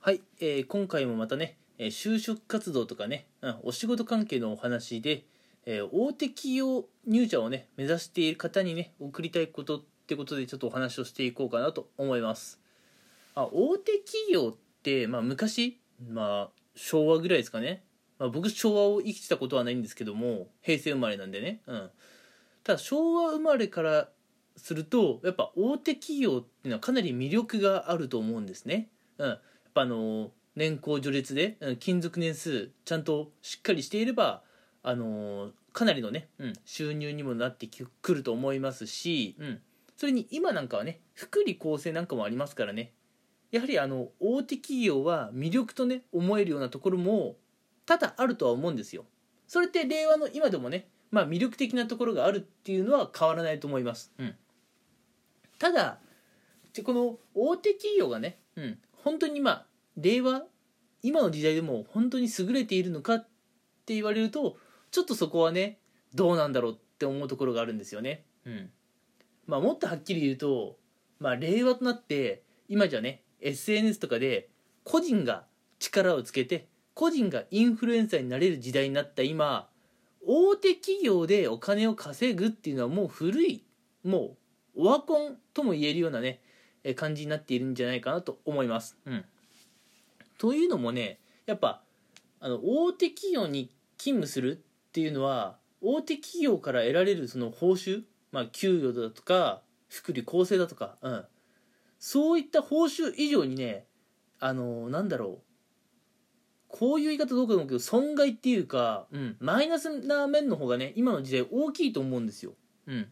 はい、えー今回もまたね、え就職活動とかね、うん、お仕事関係のお話で、えー大手企業入社をね目指している方にね送りたいことってことでちょっとお話をしていこうかなと思います。あ大手企業って、まあ、昔、まあ、昭和ぐらいですかね、まあ、僕昭和を生きてたことはないんですけども平成生まれなんでね、うん、ただ昭和生まれからするとやっぱ大手企業っていうのはかなり魅力があると思うんですね、うん、ぱあの年功序列でうん勤続年数ちゃんとしっかりしていればあのかなりのね、うん、収入にもなってきくると思いますし、うん、それに今なんかはね福利厚生なんかもありますからね。やはりあの大手企業は魅力とね思えるようなところも多々あるとは思うんですよ。それって令和の今でもねまあ魅力的なところがあるっていうのは変わらないと思います、うん、ただでこの大手企業がね、うん、本当にまあ令和今の時代でも本当に優れているのかって言われるとちょっとそこはねどうなんだろうって思うところがあるんですよね。うんまあ、もっとはっきり言うと、まあ、令和となって今じゃね SNS とかで個人が力をつけて個人がインフルエンサーになれる時代になった今大手企業でお金を稼ぐっていうのはもう古いもうオワコンとも言えるようなねえ感じになっているんじゃないかなと思います。うん、というのもねやっぱあの大手企業に勤務するっていうのは大手企業から得られるその報酬、まあ、給与だとか福利厚生だとか、うん、そういった報酬以上にねあのなんだろう。こういう言い方どうかと思うけど損害っていうか、うん、マイナスな面の方がね今の時代大きいと思うんですよ。うん、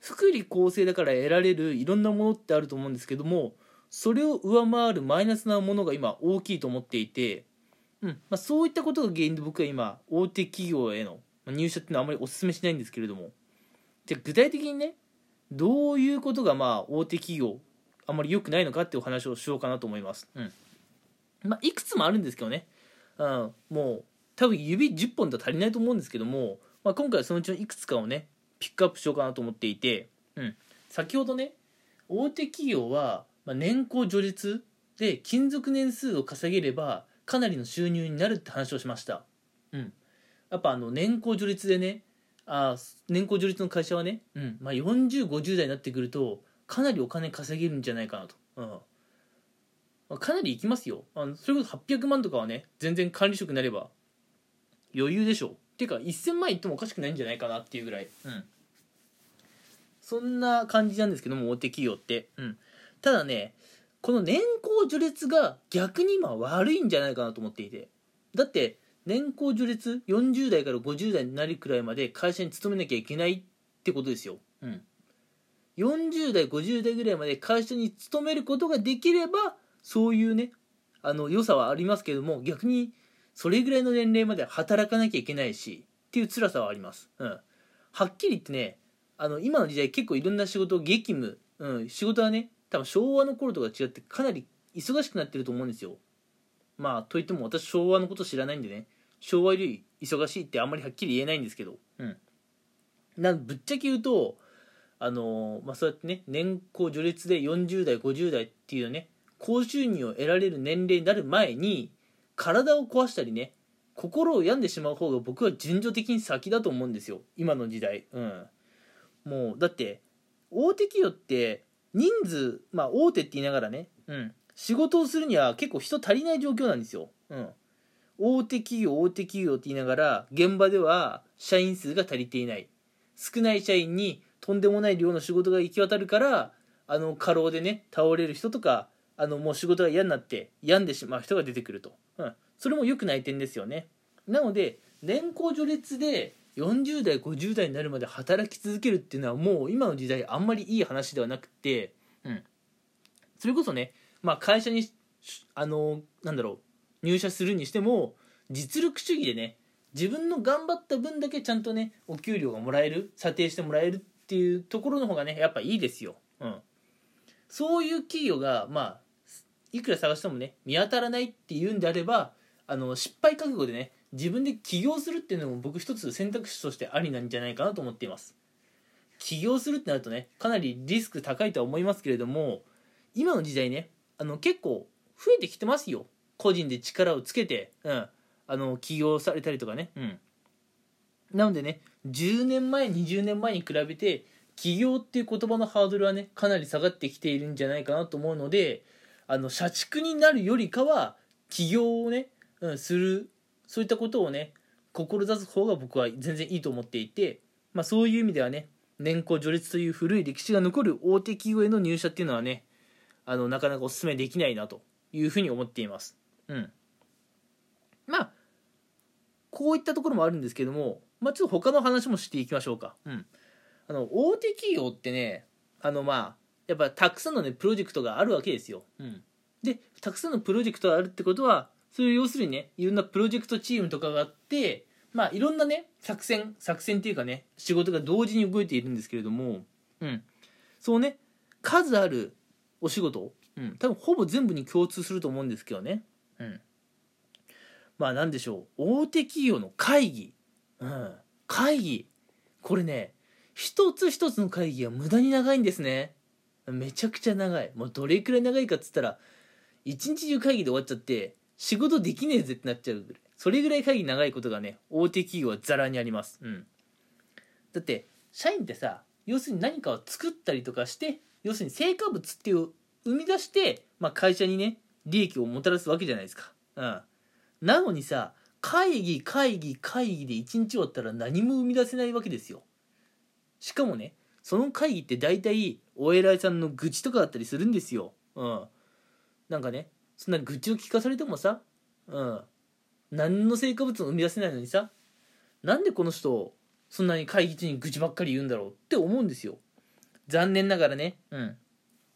福利厚生だから得られるいろんなものってあると思うんですけどもそれを上回るマイナスなものが今大きいと思っていて、うんまあ、そういったことが原因で僕は今大手企業への入社っていうのはあまりお勧めしないんですけれどもじゃあ具体的にねどういうことがまあ大手企業あんまり良くないのかっていうお話をしようかなと思います。うんまあ、いくつもあるんですけどね、うん、もう多分指10本では足りないと思うんですけども、まあ、今回はそのうちのいくつかをねピックアップしようかなと思っていて、うん、先ほどね大手企業はまあ年功序列で勤続年数を稼げればかなりの収入になるって話をしました、うん、やっぱあの年功序列でねあ年功序列の会社はね、うん。まあ、4050代になってくるとかなりお金稼げるんじゃないかなと、うん。まあかなりいきますよ。あのそれこそ800万とかはね全然管理職になれば余裕でしょっていうか1000万いってもおかしくないんじゃないかなっていうぐらい、うん、そんな感じなんですけども大手企業って、うん、ただねこの年功序列が逆に今悪いんじゃないかなと思っていて。だって年功序列40代から50代になるくらいまで会社に勤めなきゃいけないってことですよ、うん、40代50代ぐらいまで会社に勤めることができればそういうねあの良さはありますけども逆にそれぐらいの年齢まで働かなきゃいけないしっていう辛さはあります、うん、はっきり言ってねあの今の時代結構いろんな仕事激務、うん、仕事はね多分昭和の頃とか違ってかなり忙しくなってると思うんですよ。まあといっても私昭和のこと知らないんでね昭和より忙しいってあんまりはっきり言えないんですけど。うん。なんぶっちゃけ言うとあのまあそうやってね年功序列で40代50代っていうね高収入を得られる年齢になる前に体を壊したりね心を病んでしまう方が僕は順序的に先だと思うんですよ。今の時代。うん。もうだって大手企業って人数まあ大手って言いながらねうん。仕事をするには結構人足りない状況なんですよ。うん。大手企業大手企業って言いながら現場では社員数が足りていない。少ない社員にとんでもない量の仕事が行き渡るからあの過労でね倒れる人とかあのもう仕事が嫌になって病んでしまう人が出てくると、うん、それも良くない点ですよね。なので年功序列で40代50代になるまで働き続けるっていうのはもう今の時代あんまりいい話ではなくて、うん、それこそね、まあ、会社にあのなんだろう入社するにしても実力主義でね自分の頑張った分だけちゃんとねお給料がもらえる査定してもらえるっていうところの方がねやっぱいいですよ、うん、そういう企業がまあいくら探してもね見当たらないっていうんであればあの失敗覚悟でね自分で起業するっていうのも僕一つ選択肢としてありなんじゃないかなと思っています。起業するってなるとねかなりリスク高いとは思いますけれども今の時代ねあの結構増えてきてますよ。個人で力をつけて、うん、あの起業されたりとかね、うん、なのでね10年前20年前に比べて起業っていう言葉のハードルはねかなり下がってきているんじゃないかなと思うのであの社畜になるよりかは起業をね、うん、するそういったことをね志す方が僕は全然いいと思っていて、まあ、そういう意味ではね年功序列という古い歴史が残る大手企業への入社っていうのはねあのなかなかお勧めできないなというふうに思っています。うん、まあこういったところもあるんですけども、まあ、ちょっと他の話もしていきましょうか。うん、あの大手企業ってねあのまあやっぱたくさんのねプロジェクトがあるわけですよ。うん、でたくさんのプロジェクトがあるってことはそういう要するにねいろんなプロジェクトチームとかがあってまあいろんなね作戦作戦っていうかね仕事が同時に動いているんですけれども、うん、そうね数あるお仕事、うん、多分ほぼ全部に共通すると思うんですけどね、うん、まあ何でしょう大手企業の会議、うん、会議。これね一つ一つの会議は無駄に長いんですねめちゃくちゃ長い。もうどれくらい長いかっつったら一日中会議で終わっちゃって仕事できねえぜってなっちゃうぐらい。それぐらい会議長いことがね大手企業はザラにあります。うん。だって社員ってさ要するに何かを作ったりとかして要するに成果物っていう生み出して、まあ、会社にね利益をもたらすわけじゃないですか。うん。なのにさ会議会議会議で1日終わったら何も生み出せないわけですよ。しかもねその会議って大体お偉いさんの愚痴とかだったりするんですよ。うん。なんかねそんな愚痴を聞かされてもさうん。何の成果物も生み出せないのにさなんでこの人そんなに会議中に愚痴ばっかり言うんだろうって思うんですよ。残念ながらねうん。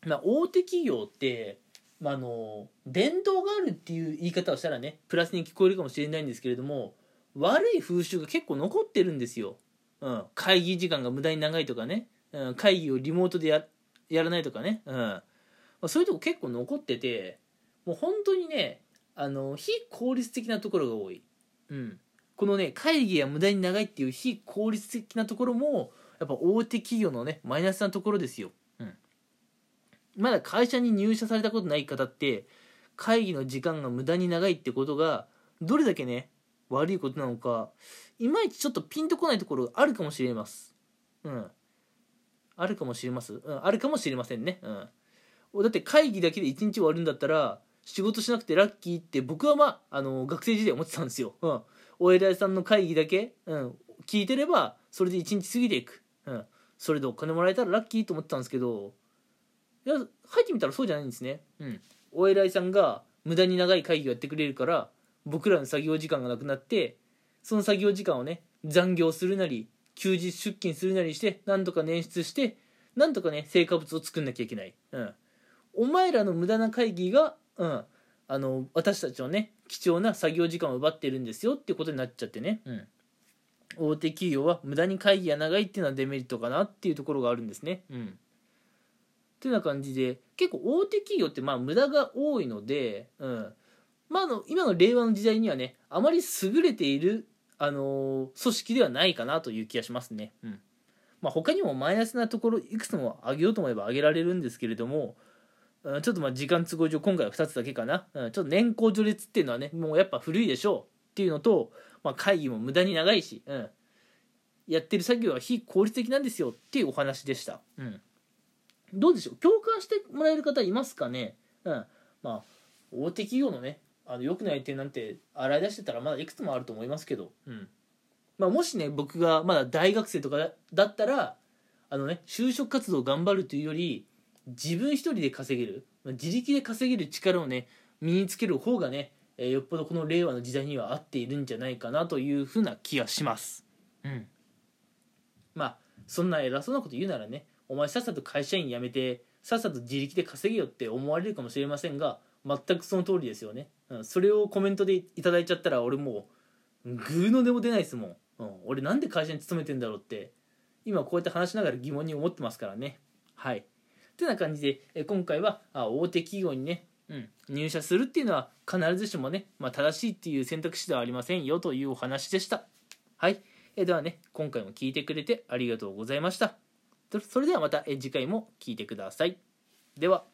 まあ大手企業ってまあ、あの伝統があるっていう言い方をしたらねプラスに聞こえるかもしれないんですけれども悪い風習が結構残ってるんですよ、うん、会議時間が無駄に長いとかね、うん、会議をリモートでややらないとかね、うん。まあ、そういうとこ結構残っててもう本当にねあの非効率的なところが多い、うん、このね会議が無駄に長いっていう非効率的なところもやっぱ大手企業のねマイナスなところですよ、うん、まだ会社に入社されたことない方って会議の時間が無駄に長いってことがどれだけね悪いことなのかいまいちちょっとピンとこないところがあるかもしれます。うん。あるかもしれます、うん、あるかもしれませんねうんだって会議だけで1日終わるんだったら仕事しなくてラッキーって僕はまあ、あの学生時代思ってたんですよ。うん。お偉いさんの会議だけ、うん、聞いてれば、それで一日過ぎていく。うん。それでお金もらえたらラッキーと思ってたんですけど、いや、入ってみたらそうじゃないんですね。うん。お偉いさんが無駄に長い会議をやってくれるから、僕らの作業時間がなくなって、その作業時間をね、残業するなり、休日出勤するなりして、なんとか捻出して、なんとかね、成果物を作んなきゃいけない。うん。お前らの無駄な会議がうん、あの私たちのね貴重な作業時間を奪ってるんですよっていうことになっちゃってね、うん、大手企業は無駄に会議が長いっていうのはデメリットかなっていうところがあるんですね。うん、っていうような感じで結構大手企業ってまあ無駄が多いので、うんまあ、あの今の令和の時代にはねあまり優れている、あの、組織ではないかなという気がしますね。うん。まあ、他にもマイナスなところいくつも上げようと思えば上げられるんですけれどもうん、ちょっとまあ時間都合上今回は2つだけかな、うん、ちょっと年功序列っていうのはねもうやっぱ古いでしょうっていうのと、まあ、会議も無駄に長いし、うん、やってる作業は非効率的なんですよっていうお話でした、うん、どうでしょう？共感してもらえる方いますかね、うん、まあ大手企業のねあの良くない点なんて洗い出してたらまだいくつもあると思いますけど、うん。まあ、もしね僕がまだ大学生とかだったらあのね就職活動を頑張るというより自分一人で稼げる自力で稼げる力をね身につける方がね、えー、よっぽどこの令和の時代には合っているんじゃないかなというふうな気がします。うん。まあそんな偉そうなこと言うならねお前さっさと会社員辞めてさっさと自力で稼げよって思われるかもしれませんが全くその通りですよね、うん、それをコメントでいただいちゃったら俺もうグーの音も出ないですもん、うん、俺なんで会社に勤めてんだろうって今こうやって話しながら疑問に思ってますからねはいってな感じで、え今回はあ大手企業にね、うん、入社するっていうのは必ずしもね、まあ、正しいっていう選択肢ではありませんよというお話でした。はい。えではね、今回も聞いてくれてありがとうございました。それではまた次回も聞いてください。では。